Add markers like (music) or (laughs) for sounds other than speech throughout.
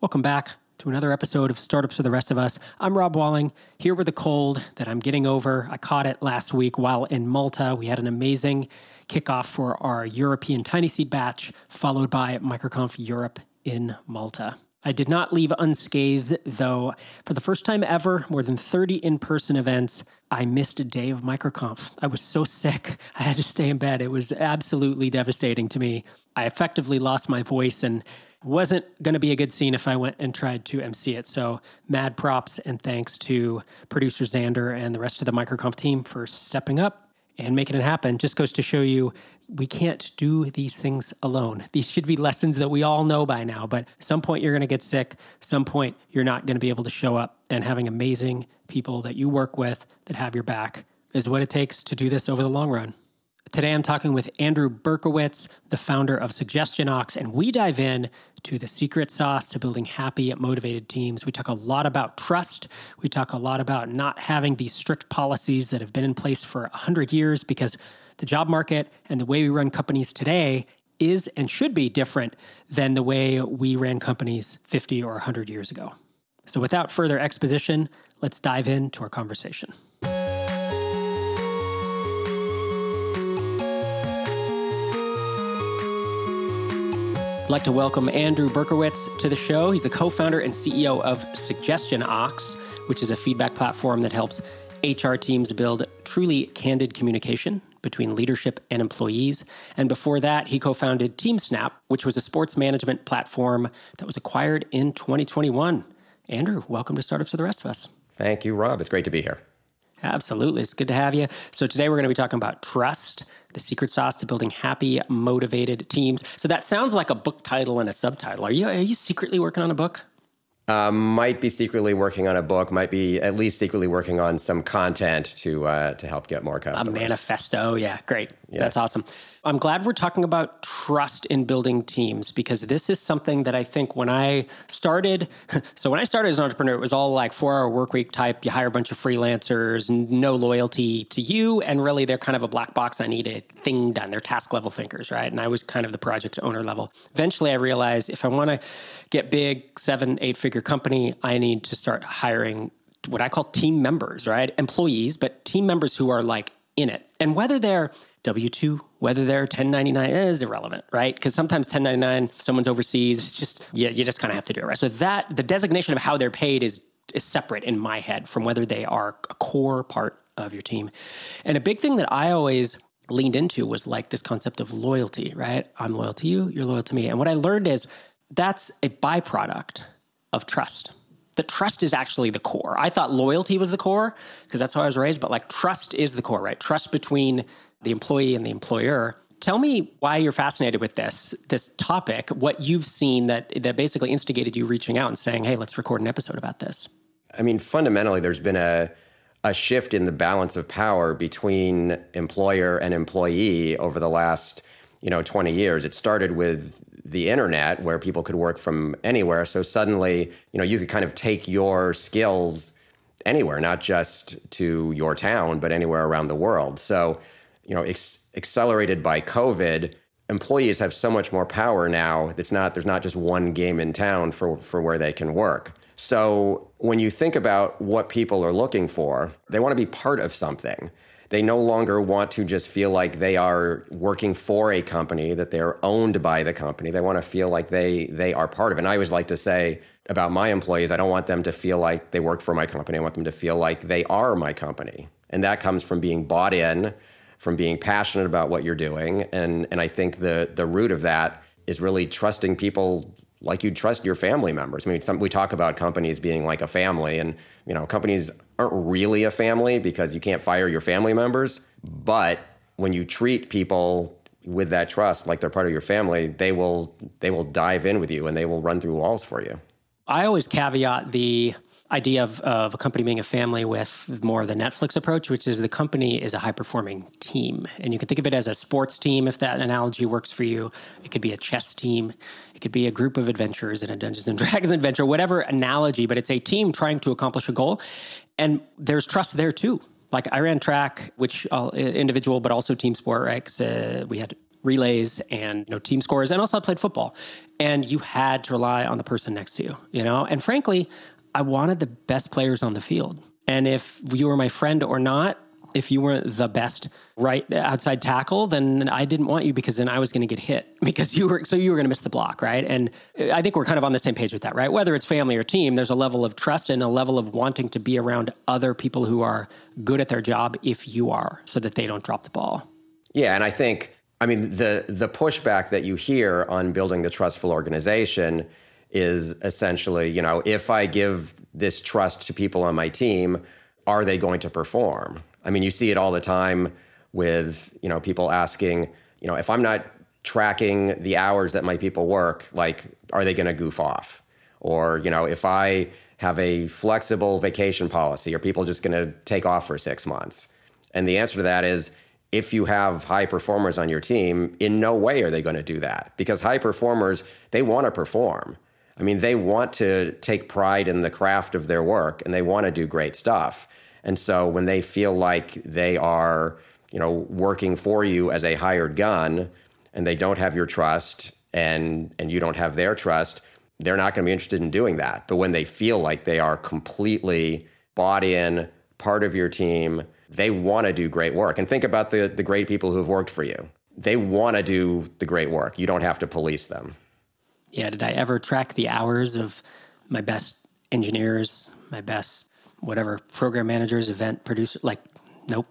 Welcome back to another episode of Startups for the Rest of Us. I'm Rob Walling, here with a cold that I'm getting over. I caught it last week while in Malta. We had an amazing kickoff for our European TinySeed batch, followed by MicroConf Europe in Malta. I did not leave unscathed, though. For the first time ever, more than 30 in person events, I missed a day of MicroConf. I was so sick, I had to stay in bed. It was absolutely devastating to me. I effectively lost my voice and wasn't going to be a good scene if I went and tried to MC it. So, mad props and thanks to producer Xander and the rest of the MicroConf team for stepping up and making it happen. Just goes to show you we can't do these things alone. These should be lessons that we all know by now, but some point you're going to get sick, some point you're not going to be able to show up and having amazing people that you work with that have your back is what it takes to do this over the long run. Today, I'm talking with Andrew Berkowitz, the founder of Suggestion Ox, and we dive in to the secret sauce to building happy, motivated teams. We talk a lot about trust. We talk a lot about not having these strict policies that have been in place for 100 years because the job market and the way we run companies today is and should be different than the way we ran companies 50 or 100 years ago. So, without further exposition, let's dive into our conversation. I'd like to welcome Andrew Berkowitz to the show. He's the co founder and CEO of Suggestion Ox, which is a feedback platform that helps HR teams build truly candid communication between leadership and employees. And before that, he co founded TeamSnap, which was a sports management platform that was acquired in 2021. Andrew, welcome to Startups for the Rest of Us. Thank you, Rob. It's great to be here. Absolutely. It's good to have you. So, today we're going to be talking about trust, the secret sauce to building happy, motivated teams. So, that sounds like a book title and a subtitle. Are you, are you secretly working on a book? Uh, might be secretly working on a book. Might be at least secretly working on some content to uh, to help get more customers. A manifesto, yeah, great. Yes. That's awesome. I'm glad we're talking about trust in building teams because this is something that I think when I started, (laughs) so when I started as an entrepreneur, it was all like four hour work week type. You hire a bunch of freelancers, no loyalty to you, and really they're kind of a black box. I need a thing done. They're task level thinkers, right? And I was kind of the project owner level. Eventually, I realized if I want to get big, seven, eight figure company, I need to start hiring what I call team members, right? Employees, but team members who are like in it. And whether they're W 2, whether they're 1099 is irrelevant, right? Because sometimes 1099, someone's overseas, just, yeah, you just kind of have to do it, right? So that, the designation of how they're paid is, is separate in my head from whether they are a core part of your team. And a big thing that I always leaned into was like this concept of loyalty, right? I'm loyal to you, you're loyal to me. And what I learned is that's a byproduct of trust. The trust is actually the core. I thought loyalty was the core because that's how I was raised, but like trust is the core, right? Trust between the employee and the employer. Tell me why you're fascinated with this this topic, what you've seen that that basically instigated you reaching out and saying, "Hey, let's record an episode about this." I mean, fundamentally there's been a a shift in the balance of power between employer and employee over the last, you know, 20 years. It started with the internet where people could work from anywhere. So suddenly, you know, you could kind of take your skills anywhere, not just to your town, but anywhere around the world. So, you know, ex- accelerated by COVID, employees have so much more power now. It's not there's not just one game in town for for where they can work. So, when you think about what people are looking for, they want to be part of something. They no longer want to just feel like they are working for a company that they're owned by the company. They want to feel like they they are part of it. And i always like to say about my employees i don't want them to feel like they work for my company. I want them to feel like they are my company. And that comes from being bought in from being passionate about what you're doing and and i think the the root of that is really trusting people like you trust your family members. I mean, some, we talk about companies being like a family, and you know, companies aren't really a family because you can't fire your family members. But when you treat people with that trust, like they're part of your family, they will they will dive in with you and they will run through walls for you. I always caveat the idea of, of a company being a family with more of the Netflix approach, which is the company is a high performing team. And you can think of it as a sports team, if that analogy works for you. It could be a chess team, it could be a group of adventurers in a Dungeons and (laughs) Dragons adventure, whatever analogy, but it's a team trying to accomplish a goal. And there's trust there too. Like I ran track, which all individual, but also team sport, right? Because uh, we had relays and you know team scores and also I played football and you had to rely on the person next to you, you know? And frankly, I wanted the best players on the field. And if you were my friend or not, if you weren't the best right outside tackle, then I didn't want you because then I was going to get hit (laughs) because you were so you were going to miss the block, right? And I think we're kind of on the same page with that, right? Whether it's family or team, there's a level of trust and a level of wanting to be around other people who are good at their job if you are, so that they don't drop the ball. Yeah, and I think I mean the the pushback that you hear on building the trustful organization is essentially, you know, if I give this trust to people on my team, are they going to perform? I mean, you see it all the time with, you know, people asking, you know, if I'm not tracking the hours that my people work, like, are they going to goof off? Or, you know, if I have a flexible vacation policy, are people just going to take off for six months? And the answer to that is if you have high performers on your team, in no way are they going to do that because high performers, they want to perform. I mean, they want to take pride in the craft of their work and they want to do great stuff. And so when they feel like they are, you know, working for you as a hired gun and they don't have your trust and and you don't have their trust, they're not going to be interested in doing that. But when they feel like they are completely bought in, part of your team, they want to do great work. And think about the the great people who have worked for you. They want to do the great work. You don't have to police them yeah, did I ever track the hours of my best engineers, my best whatever program managers, event producers? Like, nope,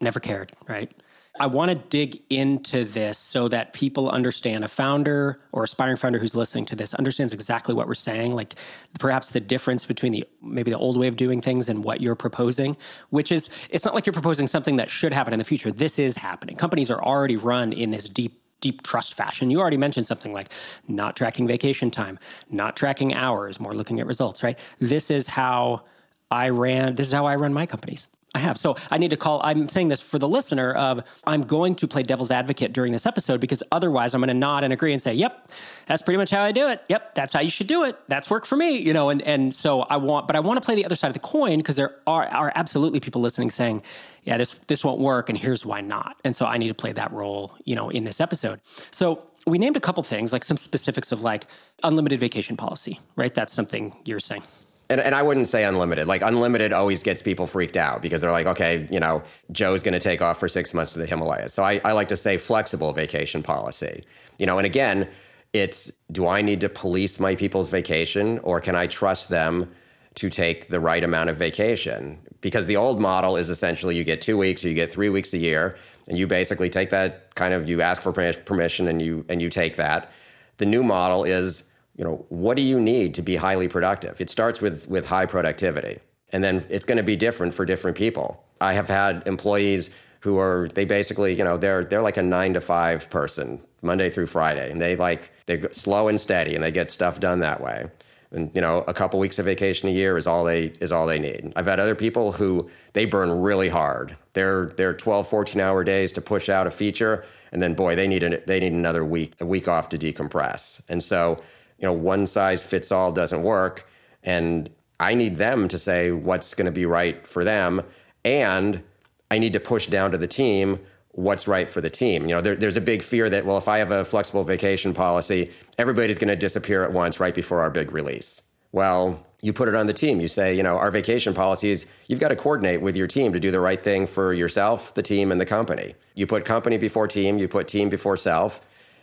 never cared, right? I want to dig into this so that people understand a founder or aspiring founder who's listening to this understands exactly what we're saying, like perhaps the difference between the maybe the old way of doing things and what you're proposing, which is it's not like you're proposing something that should happen in the future. This is happening. Companies are already run in this deep deep trust fashion. You already mentioned something like not tracking vacation time, not tracking hours, more looking at results, right? This is how I ran, this is how I run my companies. I have. So I need to call. I'm saying this for the listener of I'm going to play devil's advocate during this episode because otherwise I'm going to nod and agree and say, "Yep, that's pretty much how I do it. Yep, that's how you should do it. That's work for me." You know, and and so I want, but I want to play the other side of the coin because there are are absolutely people listening saying, "Yeah, this this won't work, and here's why not." And so I need to play that role, you know, in this episode. So we named a couple things, like some specifics of like unlimited vacation policy, right? That's something you're saying and, and I wouldn't say unlimited. Like unlimited always gets people freaked out because they're like, okay, you know, Joe's going to take off for six months to the Himalayas. So I, I like to say flexible vacation policy. You know, and again, it's do I need to police my people's vacation or can I trust them to take the right amount of vacation? Because the old model is essentially you get two weeks or you get three weeks a year, and you basically take that kind of you ask for permission and you and you take that. The new model is you know, what do you need to be highly productive? It starts with with high productivity. And then it's going to be different for different people. I have had employees who are they basically, you know, they're they're like a 9 to 5 person, Monday through Friday, and they like they're slow and steady and they get stuff done that way. And you know, a couple weeks of vacation a year is all they is all they need. I've had other people who they burn really hard. They're they're 12, 14 hour days to push out a feature and then boy, they need a, they need another week a week off to decompress. And so you know, one size fits all doesn't work. And I need them to say what's going to be right for them. And I need to push down to the team what's right for the team. You know, there, there's a big fear that, well, if I have a flexible vacation policy, everybody's going to disappear at once right before our big release. Well, you put it on the team. You say, you know, our vacation policies, you've got to coordinate with your team to do the right thing for yourself, the team, and the company. You put company before team, you put team before self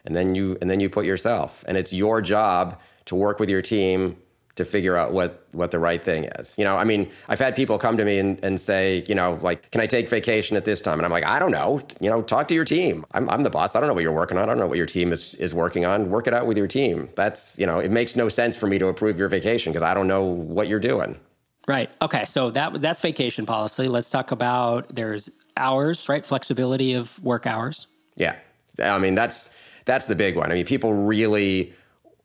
and then you and then you put yourself and it's your job to work with your team to figure out what what the right thing is. You know, I mean, I've had people come to me and, and say, you know, like, can I take vacation at this time? And I'm like, I don't know. You know, talk to your team. I'm, I'm the boss. I don't know what you're working on. I don't know what your team is, is working on. Work it out with your team. That's, you know, it makes no sense for me to approve your vacation because I don't know what you're doing. Right. Okay. So that that's vacation policy. Let's talk about there's hours, right? Flexibility of work hours. Yeah. I mean, that's that's the big one. I mean, people really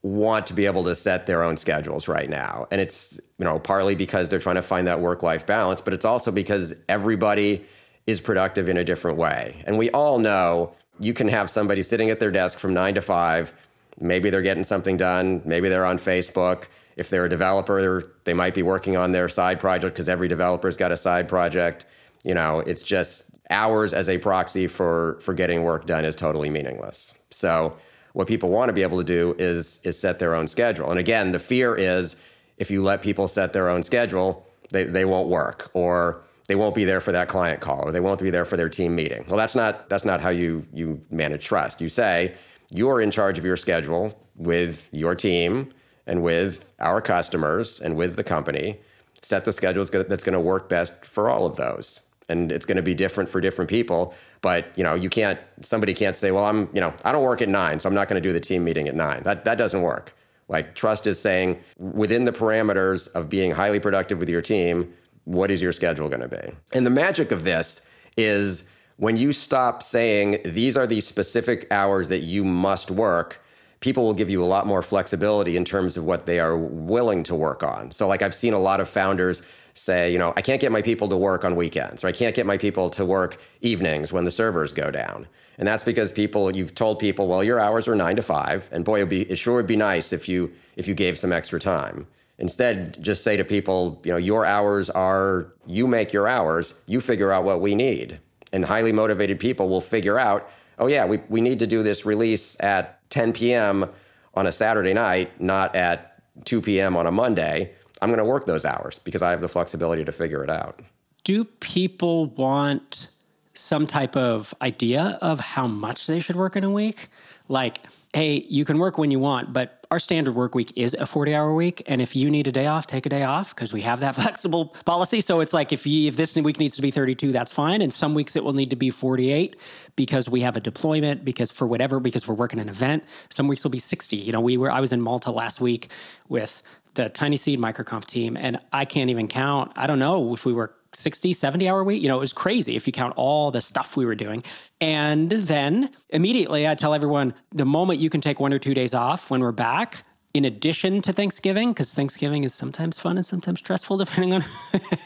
want to be able to set their own schedules right now. And it's, you know, partly because they're trying to find that work-life balance, but it's also because everybody is productive in a different way. And we all know you can have somebody sitting at their desk from 9 to 5, maybe they're getting something done, maybe they're on Facebook. If they're a developer, they might be working on their side project because every developer's got a side project. You know, it's just hours as a proxy for for getting work done is totally meaningless. So what people want to be able to do is is set their own schedule. And again, the fear is if you let people set their own schedule, they, they won't work or they won't be there for that client call or they won't be there for their team meeting. Well, that's not that's not how you you manage trust. You say you're in charge of your schedule with your team and with our customers and with the company. Set the schedule that's going to work best for all of those. And it's going to be different for different people. But you know, you can't. Somebody can't say, "Well, I'm you know, I don't work at nine, so I'm not going to do the team meeting at nine. That that doesn't work. Like trust is saying within the parameters of being highly productive with your team, what is your schedule going to be? And the magic of this is when you stop saying these are the specific hours that you must work, people will give you a lot more flexibility in terms of what they are willing to work on. So, like, I've seen a lot of founders say, you know, I can't get my people to work on weekends, or I can't get my people to work evenings when the servers go down. And that's because people, you've told people, well, your hours are nine to five, and boy, it'd be, it sure would be nice if you if you gave some extra time. Instead, just say to people, you know, your hours are, you make your hours, you figure out what we need. And highly motivated people will figure out, oh, yeah, we, we need to do this release at 10 p.m. on a Saturday night, not at 2 p.m. on a Monday. I'm going to work those hours because I have the flexibility to figure it out. Do people want some type of idea of how much they should work in a week? Like, hey, you can work when you want, but our standard work week is a 40 hour week. And if you need a day off, take a day off because we have that (laughs) flexible policy. So it's like if, you, if this week needs to be 32, that's fine. And some weeks it will need to be 48 because we have a deployment, because for whatever, because we're working an event. Some weeks will be 60. You know, we were, I was in Malta last week with the TinySeed MicroConf team, and I can't even count. I don't know if we were 60, 70 hour week. You know, it was crazy if you count all the stuff we were doing. And then immediately I tell everyone the moment you can take one or two days off when we're back, in addition to Thanksgiving, because Thanksgiving is sometimes fun and sometimes stressful (laughs) depending on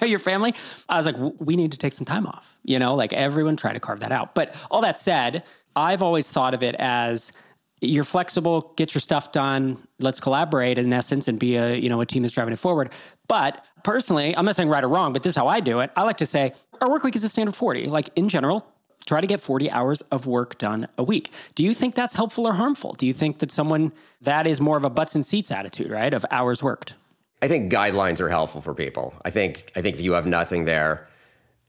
(laughs) your family, I was like, we need to take some time off. You know, like everyone try to carve that out. But all that said, I've always thought of it as you're flexible, get your stuff done, let's collaborate in essence and be a, you know, a team that's driving it forward. But personally, I'm not saying right or wrong, but this is how I do it. I like to say our work week is a standard 40. Like in general, try to get 40 hours of work done a week. Do you think that's helpful or harmful? Do you think that someone that is more of a butts and seats attitude, right? Of hours worked? I think guidelines are helpful for people. I think I think if you have nothing there,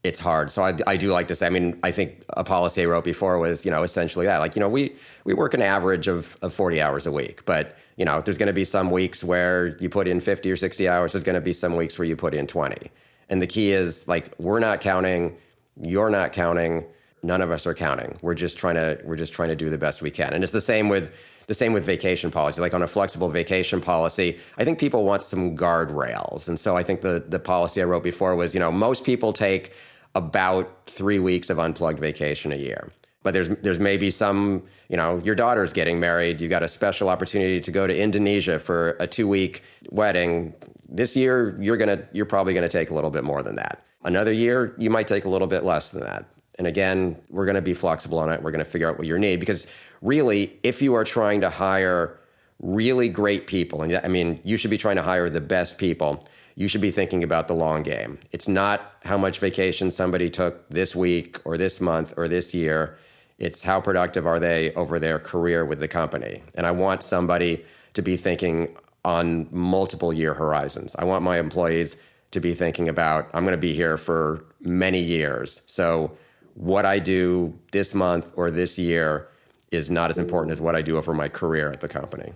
it's hard. So I, I do like to say, I mean, I think a policy I wrote before was, you know, essentially that. Like, you know, we we work an average of, of 40 hours a week, but you know, there's going to be some weeks where you put in 50 or 60 hours. There's going to be some weeks where you put in 20. And the key is like, we're not counting, you're not counting, none of us are counting. We're just trying to, we're just trying to do the best we can. And it's the same with, the same with vacation policy. Like on a flexible vacation policy, I think people want some guardrails. And so I think the, the policy I wrote before was, you know, most people take about three weeks of unplugged vacation a year. But there's there's maybe some you know your daughter's getting married. You got a special opportunity to go to Indonesia for a 2 week wedding. This year you're to you're probably to take a little bit more than that. Another year you might take a little bit less than that. And again we're going to be flexible on it. We're going to figure out what your need because really if you are trying to hire really great people and I mean you should be trying to hire the best people you should be thinking about the long game. It's not how much vacation somebody took this week or this month or this year. It's how productive are they over their career with the company. And I want somebody to be thinking on multiple year horizons. I want my employees to be thinking about, I'm going to be here for many years. So, what I do this month or this year is not as important as what I do over my career at the company.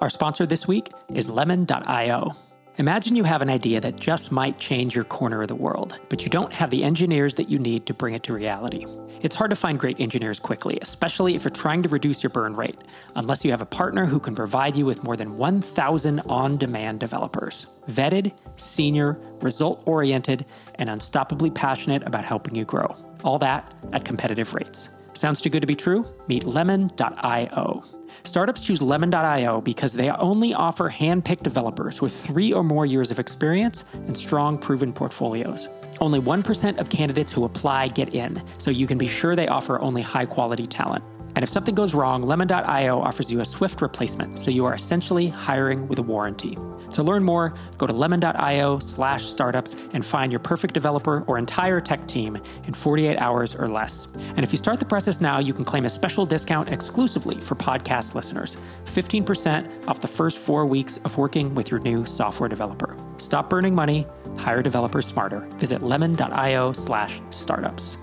Our sponsor this week is Lemon.io. Imagine you have an idea that just might change your corner of the world, but you don't have the engineers that you need to bring it to reality. It's hard to find great engineers quickly, especially if you're trying to reduce your burn rate, unless you have a partner who can provide you with more than 1,000 on demand developers. Vetted, senior, result oriented, and unstoppably passionate about helping you grow. All that at competitive rates. Sounds too good to be true? Meet lemon.io. Startups choose Lemon.io because they only offer hand picked developers with three or more years of experience and strong, proven portfolios. Only 1% of candidates who apply get in, so you can be sure they offer only high quality talent. And if something goes wrong, Lemon.io offers you a swift replacement, so you are essentially hiring with a warranty. To learn more, go to lemon.io slash startups and find your perfect developer or entire tech team in 48 hours or less. And if you start the process now, you can claim a special discount exclusively for podcast listeners 15% off the first four weeks of working with your new software developer. Stop burning money, hire developers smarter. Visit lemon.io slash startups.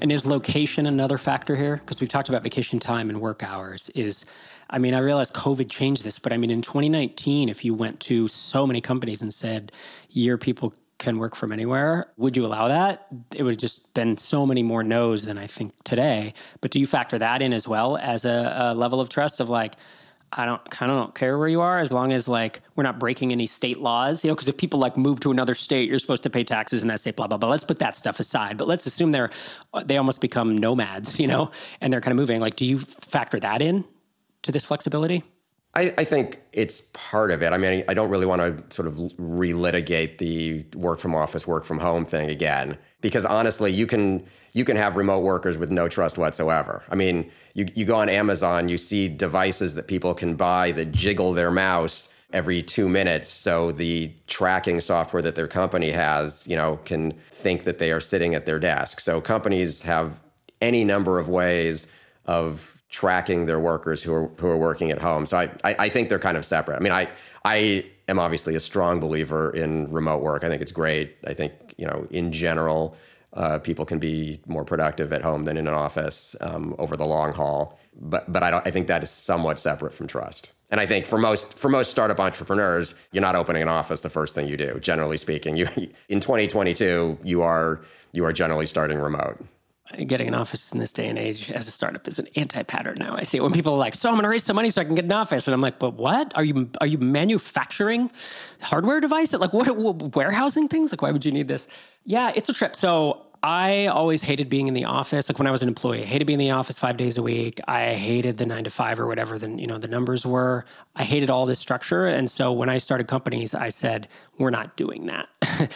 And is location another factor here? Because we've talked about vacation time and work hours. Is I mean, I realize COVID changed this, but I mean, in 2019, if you went to so many companies and said, your people can work from anywhere, would you allow that? It would have just been so many more no's than I think today. But do you factor that in as well as a, a level of trust of like, I don't kind of don't care where you are as long as like we're not breaking any state laws, you know, because if people like move to another state, you're supposed to pay taxes in that state, blah, blah, blah. Let's put that stuff aside. But let's assume they're, they almost become nomads, you know, and they're kind of moving. Like, do you factor that in to this flexibility? I, I, think it's part of it. I mean, I don't really want to sort of relitigate the work from office, work from home thing again, because honestly, you can you can have remote workers with no trust whatsoever. I mean, you, you go on Amazon, you see devices that people can buy that jiggle their mouse every two minutes. So the tracking software that their company has, you know, can think that they are sitting at their desk. So companies have any number of ways of tracking their workers who are who are working at home. So I, I, I think they're kind of separate. I mean, I I am obviously a strong believer in remote work. I think it's great. I think you know in general. Uh, people can be more productive at home than in an office um, over the long haul, but but I don't. I think that is somewhat separate from trust. And I think for most for most startup entrepreneurs, you're not opening an office the first thing you do. Generally speaking, you (laughs) in 2022, you are you are generally starting remote getting an office in this day and age as a startup is an anti-pattern now. I see it when people are like, "So I'm going to raise some money so I can get an office," and I'm like, "But what? Are you are you manufacturing hardware devices? Like what, what warehousing things? Like why would you need this?" Yeah, it's a trip. So I always hated being in the office. Like when I was an employee, I hated being in the office five days a week. I hated the nine to five or whatever the you know the numbers were. I hated all this structure, and so when I started companies, I said we're not doing that.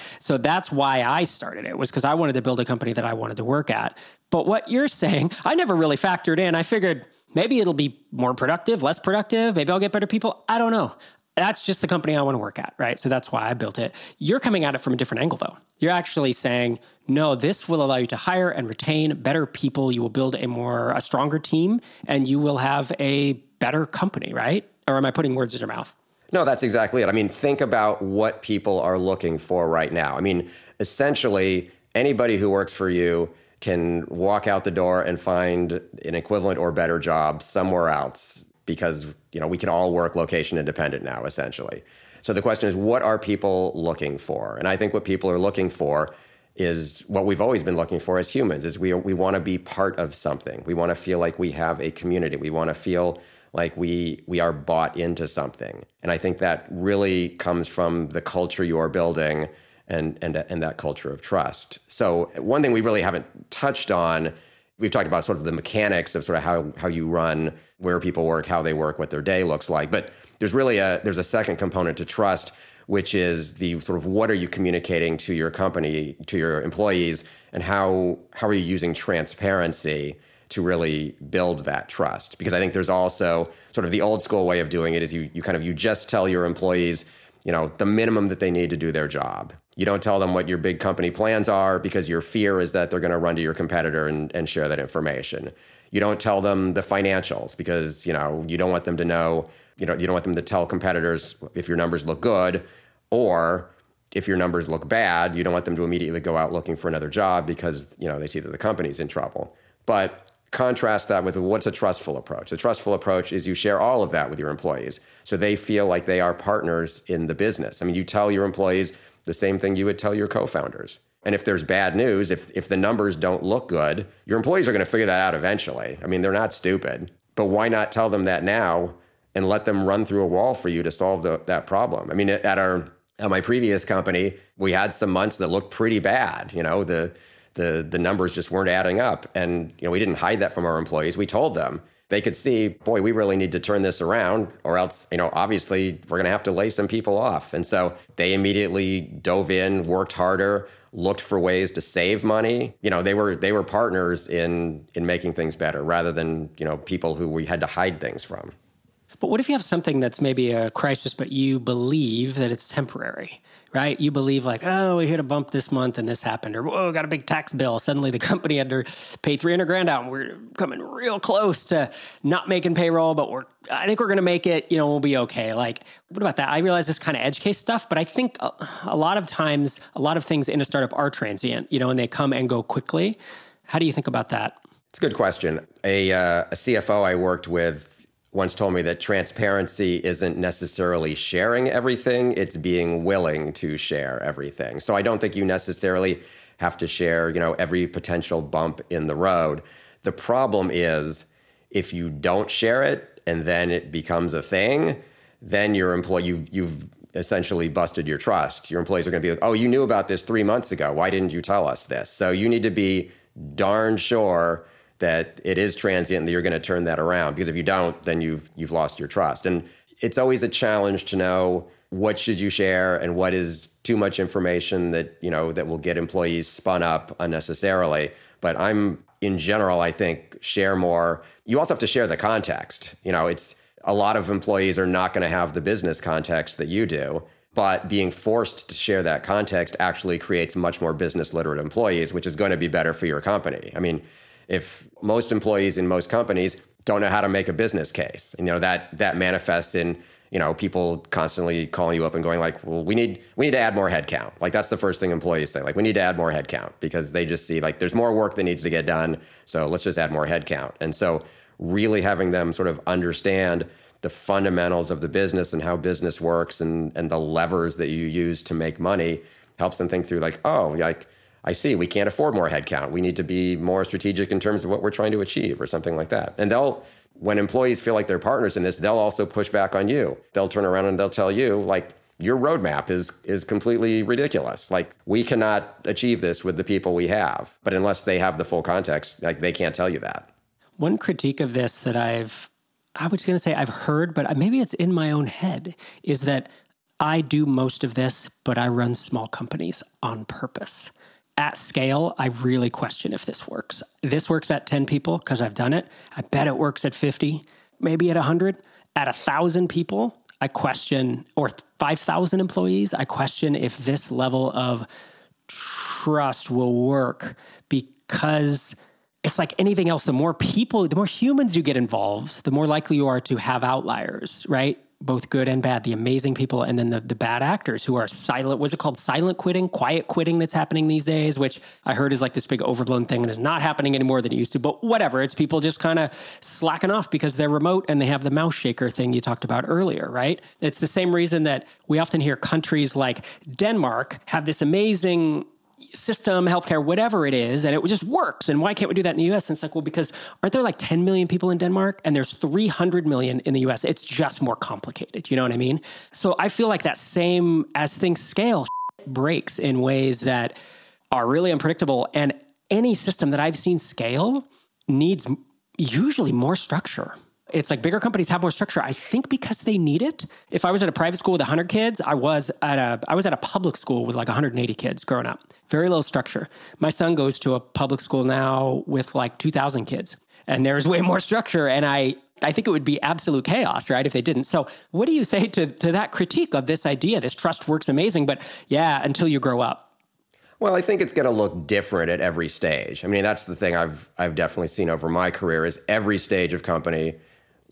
(laughs) so that's why I started it was because I wanted to build a company that I wanted to work at. But what you're saying, I never really factored in. I figured maybe it'll be more productive, less productive. Maybe I'll get better people. I don't know that's just the company I want to work at, right? So that's why I built it. You're coming at it from a different angle, though. You're actually saying, no, this will allow you to hire and retain better people. You will build a more, a stronger team, and you will have a better company, right? Or am I putting words in your mouth? No, that's exactly it. I mean, think about what people are looking for right now. I mean, essentially, anybody who works for you can walk out the door and find an equivalent or better job somewhere else because you know we can all work location independent now essentially so the question is what are people looking for and i think what people are looking for is what we've always been looking for as humans is we, we want to be part of something. We want to feel like we have a community. We want to feel like we we are bought into something. And i think that really comes from the culture you are building and and and that culture of trust. So one thing we really haven't touched on we've talked about sort of the mechanics of sort of how how you run, where people work, how they work, what their day looks like. But there's really a there's a second component to trust, which is the sort of what are you communicating to your company, to your employees, and how how are you using transparency to really build that trust? Because I think there's also sort of the old school way of doing it is you you kind of you just tell your employees, you know, the minimum that they need to do their job. You don't tell them what your big company plans are because your fear is that they're going to run to your competitor and, and share that information. You don't tell them the financials because you know you don't want them to know. You know you don't want them to tell competitors if your numbers look good or if your numbers look bad. You don't want them to immediately go out looking for another job because you know they see that the company's in trouble. But contrast that with what's a trustful approach. A trustful approach is you share all of that with your employees so they feel like they are partners in the business. I mean, you tell your employees the same thing you would tell your co-founders. And if there's bad news, if if the numbers don't look good, your employees are going to figure that out eventually. I mean, they're not stupid. But why not tell them that now and let them run through a wall for you to solve the, that problem? I mean, at our at my previous company, we had some months that looked pretty bad. You know, the the the numbers just weren't adding up, and you know, we didn't hide that from our employees. We told them, they could see, boy, we really need to turn this around, or else, you know, obviously we're going to have to lay some people off. And so they immediately dove in, worked harder, looked for ways to save money. You know, they were they were partners in in making things better rather than you know people who we had to hide things from. But what if you have something that's maybe a crisis, but you believe that it's temporary? right? You believe like, oh, we hit a bump this month and this happened, or whoa, got a big tax bill. Suddenly the (laughs) company had to pay 300 grand out and we're coming real close to not making payroll, but we're, I think we're going to make it, you know, we'll be okay. Like, what about that? I realize this kind of edge case stuff, but I think a, a lot of times, a lot of things in a startup are transient, you know, and they come and go quickly. How do you think about that? It's a good question. A, uh, a CFO I worked with once told me that transparency isn't necessarily sharing everything, it's being willing to share everything. So I don't think you necessarily have to share, you know, every potential bump in the road. The problem is if you don't share it and then it becomes a thing, then your employee you you've essentially busted your trust. Your employees are going to be like, "Oh, you knew about this 3 months ago. Why didn't you tell us this?" So you need to be darn sure that it is transient and that you're going to turn that around because if you don't then you've you've lost your trust. And it's always a challenge to know what should you share and what is too much information that you know that will get employees spun up unnecessarily. But i'm in general i think share more. You also have to share the context. You know it's a lot of employees are not going to have the business context that you do but being forced to share that context actually creates much more business literate employees which is going to be better for your company. I mean if most employees in most companies don't know how to make a business case, you know that that manifests in you know people constantly calling you up and going like, well, we need we need to add more headcount. Like that's the first thing employees say. Like we need to add more headcount because they just see like there's more work that needs to get done. So let's just add more headcount. And so really having them sort of understand the fundamentals of the business and how business works and and the levers that you use to make money helps them think through like, oh, like I see we can't afford more headcount. We need to be more strategic in terms of what we're trying to achieve or something like that. And they'll, when employees feel like they're partners in this, they'll also push back on you. They'll turn around and they'll tell you, like, your roadmap is is completely ridiculous. Like we cannot achieve this with the people we have. But unless they have the full context, like they can't tell you that. One critique of this that I've I was going to say I've heard, but maybe it's in my own head is that I do most of this, but I run small companies on purpose at scale, I really question if this works. This works at 10 people because I've done it. I bet it works at 50, maybe at 100. At 1,000 people, I question, or 5,000 employees, I question if this level of trust will work because it's like anything else. The more people, the more humans you get involved, the more likely you are to have outliers, right? Both good and bad, the amazing people and then the, the bad actors who are silent. Was it called silent quitting, quiet quitting that's happening these days, which I heard is like this big overblown thing and is not happening anymore than it used to. But whatever, it's people just kind of slacking off because they're remote and they have the mouse shaker thing you talked about earlier, right? It's the same reason that we often hear countries like Denmark have this amazing system, healthcare, whatever it is, and it just works. And why can't we do that in the US? And it's like, well, because aren't there like 10 million people in Denmark and there's 300 million in the US? It's just more complicated. You know what I mean? So I feel like that same, as things scale, (laughs) breaks in ways that are really unpredictable. And any system that I've seen scale needs usually more structure. It's like bigger companies have more structure. I think because they need it. If I was at a private school with 100 kids, I was at a I was at a public school with like 180 kids growing up. Very low structure. My son goes to a public school now with like 2,000 kids, and there's way more structure. And I I think it would be absolute chaos, right, if they didn't. So, what do you say to to that critique of this idea? This trust works amazing, but yeah, until you grow up. Well, I think it's going to look different at every stage. I mean, that's the thing I've I've definitely seen over my career is every stage of company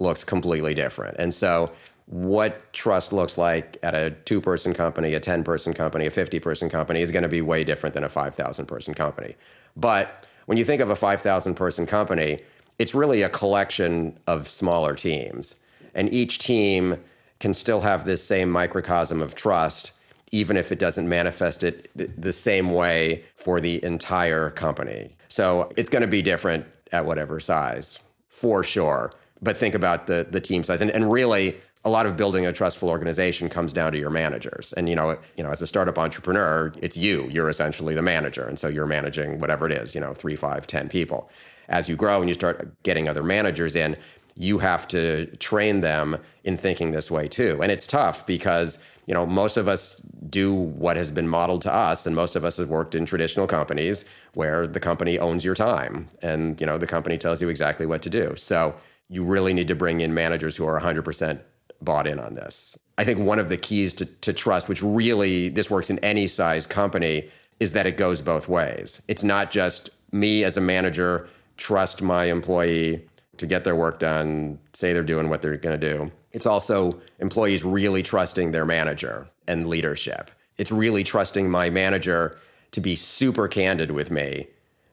looks completely different. And so what trust looks like at a two person company, a 10 person company, a 50 person company is going to be way different than a 5,000 person company. But when you think of a 5,000 person company, it's really a collection of smaller teams. And each team can still have this same microcosm of trust, even if it doesn't manifest it the same way for the entire company. So it's going to be different at whatever size, for sure but think about the the team size. And, and really a lot of building a trustful organization comes down to your managers. And you know you know as a startup entrepreneur it's you. You're essentially the manager. And so you're managing whatever it is you know three five ten people. As you grow and you start getting other managers in you have to train them in thinking this way too. And it's tough because, you know, most of us do what has been modeled to us and most of us have worked in traditional companies where the company owns your time and, you know, the company tells you exactly what to do. So, you really need to bring in managers who are 100% bought in on this. I think one of the keys to, to trust, which really this works in any size company, is that it goes both ways. It's not just me as a manager trust my employee to get their work done, say they're doing what they're going to do. It's also employees really trusting their manager and leadership. It's really trusting my manager to be super candid with me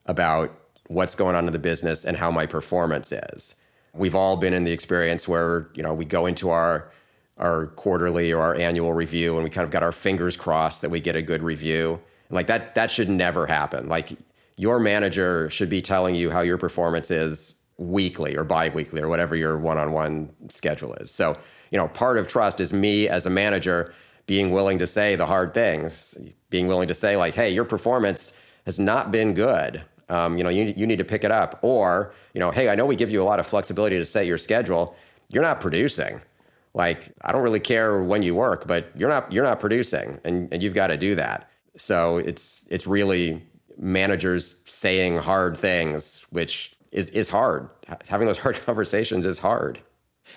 about what's going on in the business and how my performance is. We've all been in the experience where, you know, we go into our our quarterly or our annual review and we kind of got our fingers crossed that we get a good review. And like that that should never happen. Like your manager should be telling you how your performance is weekly or biweekly or whatever your one-on-one schedule is. So, you know, part of trust is me as a manager being willing to say the hard things, being willing to say like, "Hey, your performance has not been good. Um, you know, you you need to pick it up." Or, you know, "Hey, I know we give you a lot of flexibility to set your schedule. You're not producing. Like, I don't really care when you work, but you're not you're not producing, and, and you've got to do that." So it's it's really managers saying hard things, which is is hard. Having those (laughs) hard conversations is hard.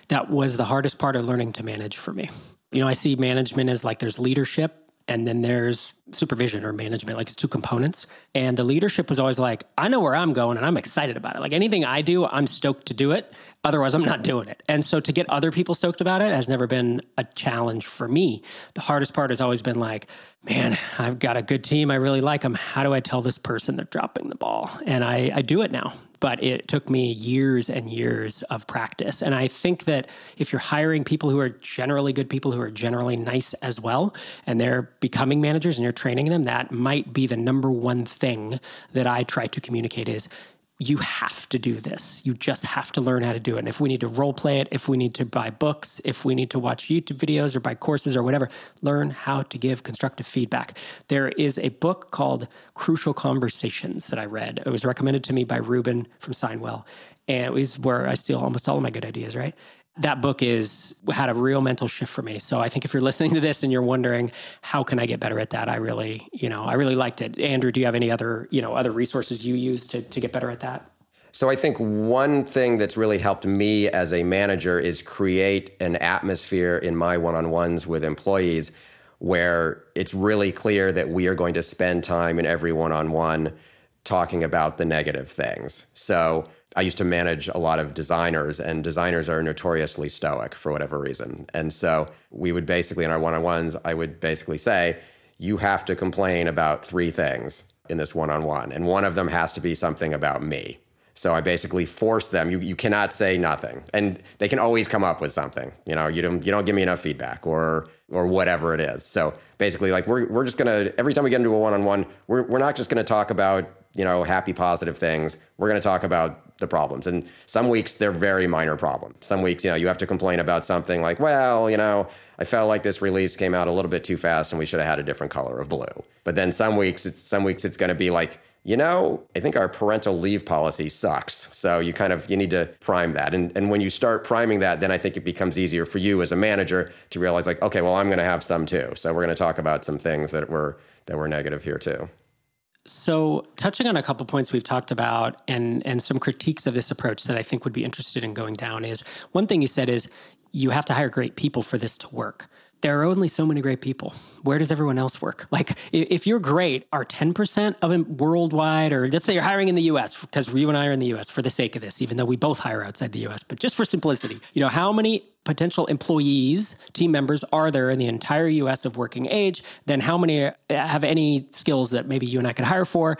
That was the hardest part of learning to manage for me. You know, I see management as like there's leadership and then there's supervision or management like it's two components. And the leadership was always like i know where i'm going and i'm excited about it. Like anything i do i'm stoked to do it. Otherwise i'm not doing it. And so to get other people stoked about it has never been a challenge for me. The hardest part has always been like man i've got a good team. I really like them how do i tell this person they're dropping the ball? And i, I do it now but it took me years and years of practice. And I think that if you're hiring people who are generally good people who are generally nice as well, and they're becoming managers and you're training them, that might be the number one thing that I try to communicate is you have to do this. You just have to learn how to do it. And if we need to role play it, if we need to buy books, if we need to watch YouTube videos or buy courses or whatever, learn how to give constructive feedback. There is a book called Crucial Conversations that I read. It was recommended to me by Ruben from SignWell. And it was where I steal almost all of my good ideas, right? That book is had a real mental shift for me. So I think if you're listening to this and you're wondering how can I get better at that, I really, you know, I really liked it. Andrew, do you have any other, you know, other resources you use to to get better at that? So I think one thing that's really helped me as a manager is create an atmosphere in my one-on-ones with employees where it's really clear that we are going to spend time in every one-on-one talking about the negative things. So I used to manage a lot of designers, and designers are notoriously stoic for whatever reason. And so we would basically, in our one on ones, I would basically say, you have to complain about three things in this one on one. And one of them has to be something about me. So I basically force them. You, you cannot say nothing, and they can always come up with something. You know, you don't you don't give me enough feedback or or whatever it is. So basically, like we're we're just gonna every time we get into a one on one, we're we're not just gonna talk about you know happy positive things. We're gonna talk about the problems. And some weeks they're very minor problems. Some weeks, you know, you have to complain about something like, well, you know, I felt like this release came out a little bit too fast and we should have had a different color of blue. But then some weeks it's some weeks it's going to be like, you know, I think our parental leave policy sucks. So you kind of you need to prime that. And and when you start priming that, then I think it becomes easier for you as a manager to realize like, okay, well, I'm going to have some too. So we're going to talk about some things that were that were negative here too. So, touching on a couple points we've talked about and and some critiques of this approach that I think would be interested in going down is one thing you said is you have to hire great people for this to work there are only so many great people. Where does everyone else work? Like, if you're great, are 10% of them worldwide, or let's say you're hiring in the US, because you and I are in the US for the sake of this, even though we both hire outside the US, but just for simplicity, you know, how many potential employees, team members are there in the entire US of working age? Then how many uh, have any skills that maybe you and I could hire for?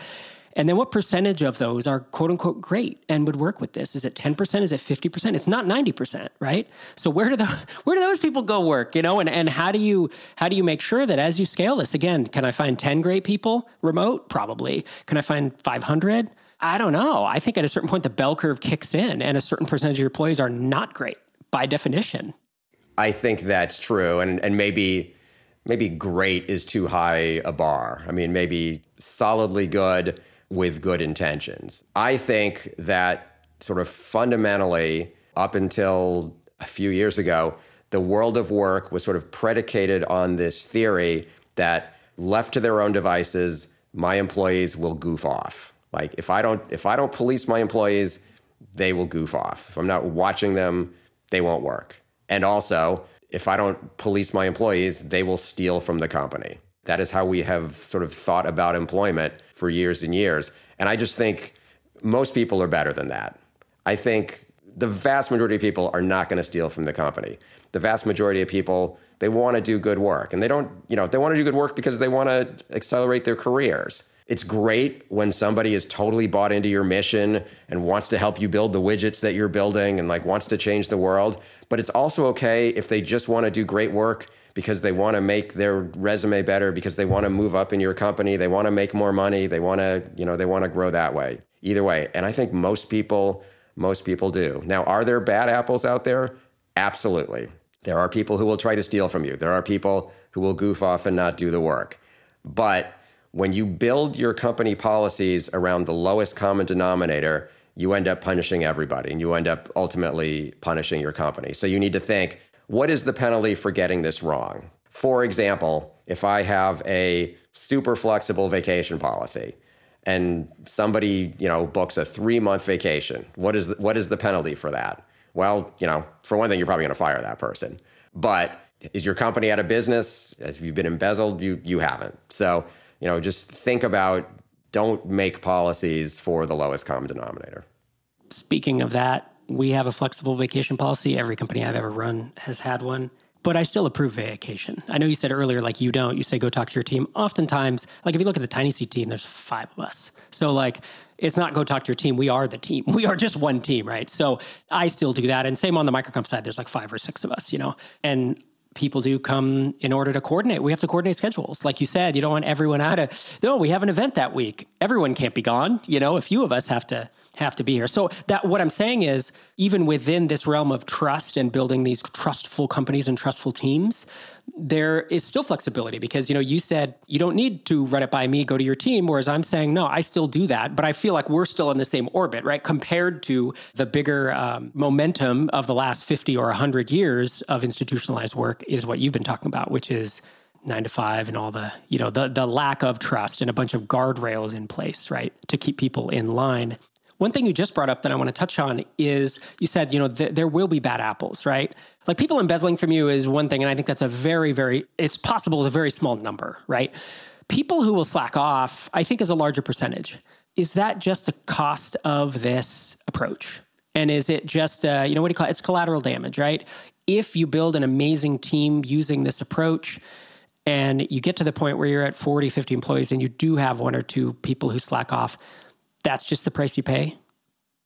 And then what percentage of those are quote unquote great and would work with this? Is it 10%? Is it 50%? It's not 90%, right? So where do the (laughs) where do those people go work, you know? And and how do you how do you make sure that as you scale this again, can I find 10 great people remote? Probably. Can I find 500? I don't know. I think at a certain point the bell curve kicks in and a certain percentage of your employees are not great by definition. I think that's true and and maybe maybe great is too high a bar. I mean, maybe solidly good with good intentions. I think that sort of fundamentally, up until a few years ago, the world of work was sort of predicated on this theory that left to their own devices, my employees will goof off. Like if I don't if I don't police my employees, they will goof off. If I'm not watching them, they won't work. And also, if I don't police my employees, they will steal from the company. That is how we have sort of thought about employment for years and years. And I just think most people are better than that. I think the vast majority of people are not going to steal from the company. The vast majority of people, they want to do good work. And they don't, you know, they want to do good work because they want to accelerate their careers. It's great when somebody is totally bought into your mission and wants to help you build the widgets that you're building and like wants to change the world. But it's also okay if they just want to do great work because they want to make their resume better, because they want to move up in your company, they want to make more money, they want to, you know, they want to grow that way. Either way. And I think most people most people do. Now, are there bad apples out there? Absolutely. There are people who will try to steal from you. There are people who will goof off and not do the work. But when you build your company policies around the lowest common denominator, you end up punishing everybody and you end up ultimately punishing your company. So you need to think what is the penalty for getting this wrong? For example, if I have a super flexible vacation policy and somebody, you know, books a 3-month vacation, what is the, what is the penalty for that? Well, you know, for one thing you're probably going to fire that person. But is your company out of business? Have you been embezzled? You you haven't. So, you know, just think about don't make policies for the lowest common denominator. Speaking of that, we have a flexible vacation policy. Every company I've ever run has had one. But I still approve vacation. I know you said earlier, like you don't. You say go talk to your team. Oftentimes, like if you look at the TinySeed team, there's five of us. So like it's not go talk to your team. We are the team. (laughs) We are just one team, right? So I still do that. And same on the MicroConf side, there's like five or six of us, you know? And people do come in order to coordinate. We have to coordinate schedules. Like you said, you don't want everyone out of, no, we have an event that week. Everyone can't be gone. You know, a few of us have to have to be here. So that what I'm saying is even within this realm of trust and building these trustful companies and trustful teams, there is still flexibility because you know you said you don't need to run it by me go to your team whereas i'm saying no i still do that but i feel like we're still in the same orbit right compared to the bigger um, momentum of the last 50 or 100 years of institutionalized work is what you've been talking about which is nine to five and all the you know the the lack of trust and a bunch of guardrails in place right to keep people in line one thing you just brought up that I want to touch on is you said, you know, th- there will be bad apples, right? Like people embezzling from you is one thing. And I think that's a very, very, it's possible it's a very small number, right? People who will slack off, I think is a larger percentage. Is that just a cost of this approach? And is it just, uh, you know, what do you call it? It's collateral damage, right? If you build an amazing team using this approach, and you get to the point where you're at 40, 50 employees and you do have one or two people who slack off, that's just the price you pay?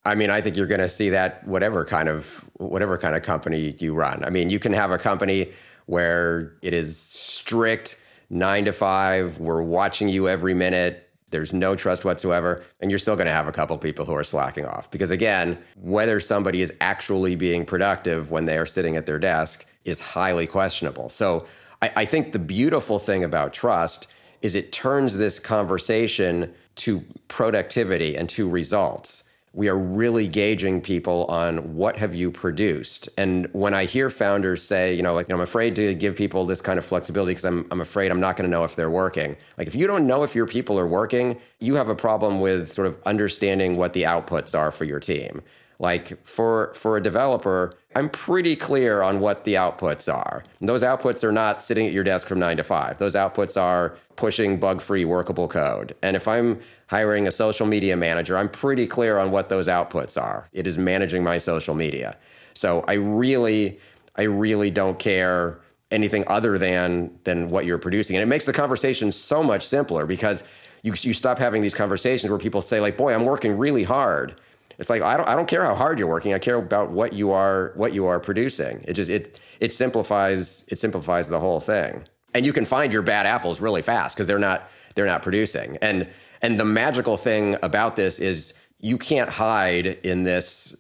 I mean, I think you're going to see that whatever kind of whatever kind of company you run. I mean, you can have a company where it is strict 9 to 5, we're watching you every minute, there's no trust whatsoever, and you're still going to have a couple people who are slacking off. Because again, whether somebody is actually being productive when they are sitting at their desk is highly questionable. So, I, I think the beautiful thing about trust is it turns this conversation to productivity and to results. We are really gauging people on what have you produced. And when I hear founders say, you know, like, you know, I'm afraid to give people this kind of flexibility because I'm, I'm afraid I'm not going to know if they're working. Like, if you don't know if your people are working, you have a problem with sort of understanding what the outputs are for your team. Like for for a developer, I'm pretty clear on what the outputs are. And those outputs are not sitting at your desk from 9 to 5. Those outputs are pushing bug-free workable code. And if I'm hiring a social media manager, I'm pretty clear on what those outputs are. It is managing my social media. So I really I really don't care anything other than than what you're producing. And it makes the conversation so much simpler because you you stop having these conversations where people say like, "Boy, I'm working really hard." It's like I don't I don't care how hard you're working. I care about what you are what you are producing. It just it it simplifies it simplifies the whole thing. And you can find your bad apples really fast because they're not they're not producing. And and the magical thing about this is you can't hide in this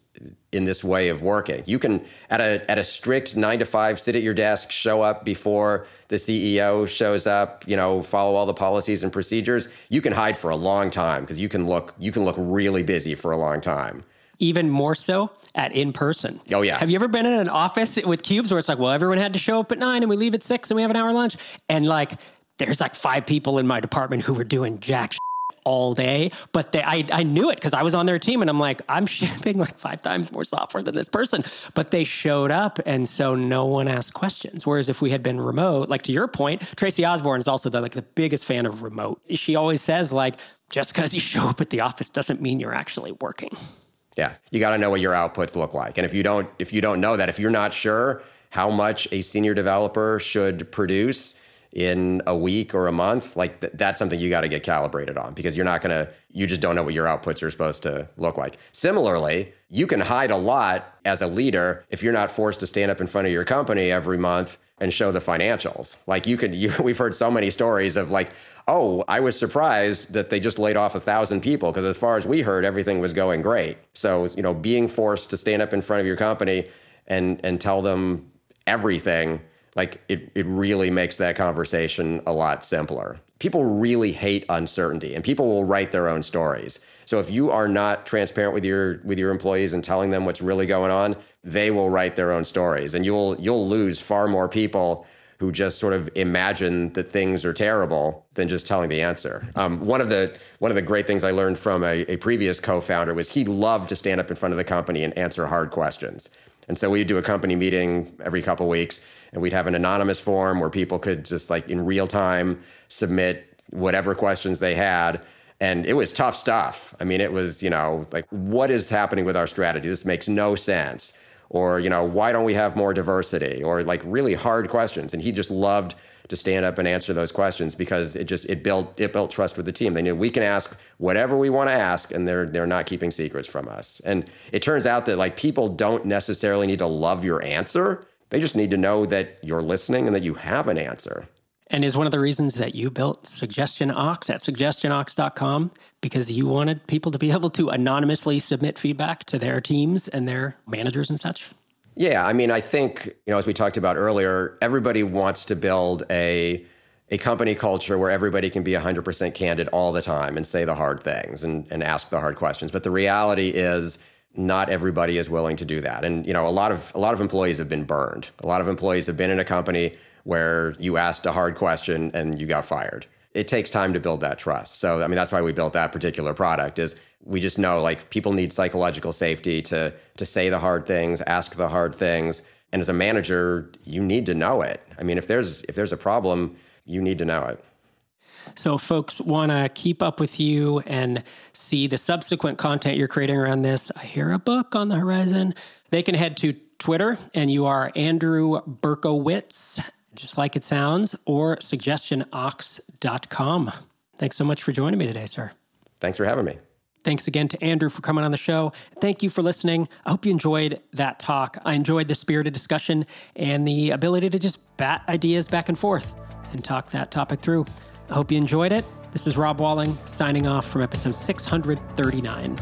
in this way of working. You can at a at a strict 9 to 5 sit at your desk, show up before the CEO shows up, you know, follow all the policies and procedures. You can hide for a long time because you can look you can look really busy for a long time. even more so at in person. Oh, yeah. Have you ever been in an office with cubes where it's like, well, everyone had to show up at nine and we leave at six and we have an hour lunch? And like, there's like five people in my department who were doing jack all day, but they, I, I knew it because I was on their team and I'm like, I'm (laughs) shipping like five times more software than this person. But they showed up and so no one asked questions. Whereas if we had been remote, like to your point, Tracy Osborne is also the, like the biggest fan of remote. She always says like, just because you show up at the office doesn't mean you're actually working. Yeah, you got to know what your outputs look like, and if you don't, if you don't know that, if you're not sure how much a senior developer should produce in a week or a month, like th- that's something you got to get calibrated on because you're not gonna, you just don't know what your outputs are supposed to look like. Similarly, you can hide a lot as a leader if you're not forced to stand up in front of your company every month and show the financials. Like you could, you, (laughs) we've heard so many stories of like, oh, I was surprised that they just laid off a thousand people because as far as we heard, everything was going great. So, you know, being forced to stand up in front of your company and and tell them everything, like it, it really makes that conversation a lot simpler. People really hate uncertainty and people will write their own stories. So if you are not transparent with your with your employees and telling them what's really going on, they will write their own stories and you'll you'll lose far more people who just sort of imagine that things are terrible than just telling the answer. Um, one of the one of the great things I learned from a, a, previous co-founder was he loved to stand up in front of the company and answer hard questions. And so we'd do a company meeting every couple weeks, and we'd have an anonymous form where people could just like in real time submit whatever questions they had. And it was tough stuff. I mean, it was, you know, like, what is happening with our strategy? This makes no sense or you know why don't we have more diversity or like really hard questions and he just loved to stand up and answer those questions because it just it built it built trust with the team they knew we can ask whatever we want to ask and they're they're not keeping secrets from us and it turns out that like people don't necessarily need to love your answer they just need to know that you're listening and that you have an answer and is one of the reasons that you built Suggestion Ox at suggestionox.com because you wanted people to be able to anonymously submit feedback to their teams and their managers and such? Yeah, I mean, I think, you know, as we talked about earlier, everybody wants to build a a company culture where everybody can be 100% candid all the time and say the hard things and, and ask the hard questions. But the reality is not everybody is willing to do that. And, you know, a lot of a lot of employees have been burned. A lot of employees have been in a company where you asked a hard question and you got fired. It takes time to build that trust. So, I mean, that's why we built that particular product is we just know like people need psychological safety to to say the hard things, ask the hard things. And as a manager, you need to know it. I mean, if there's if there's a problem, you need to know it. So, folks want to keep up with you and see the subsequent content you're creating around this. I hear a book on the horizon. They can head to Twitter, and you are Andrew Berkowitz just like it sounds, or suggestionox.com. Thanks so much for joining me today, sir. Thanks for having me. Thanks again to Andrew for coming on the show. Thank you for listening. I hope you enjoyed that talk. I enjoyed the spirited discussion and the ability to just bat ideas back and forth and talk that topic through. I hope you enjoyed it. This is Rob Walling signing off from episode 639.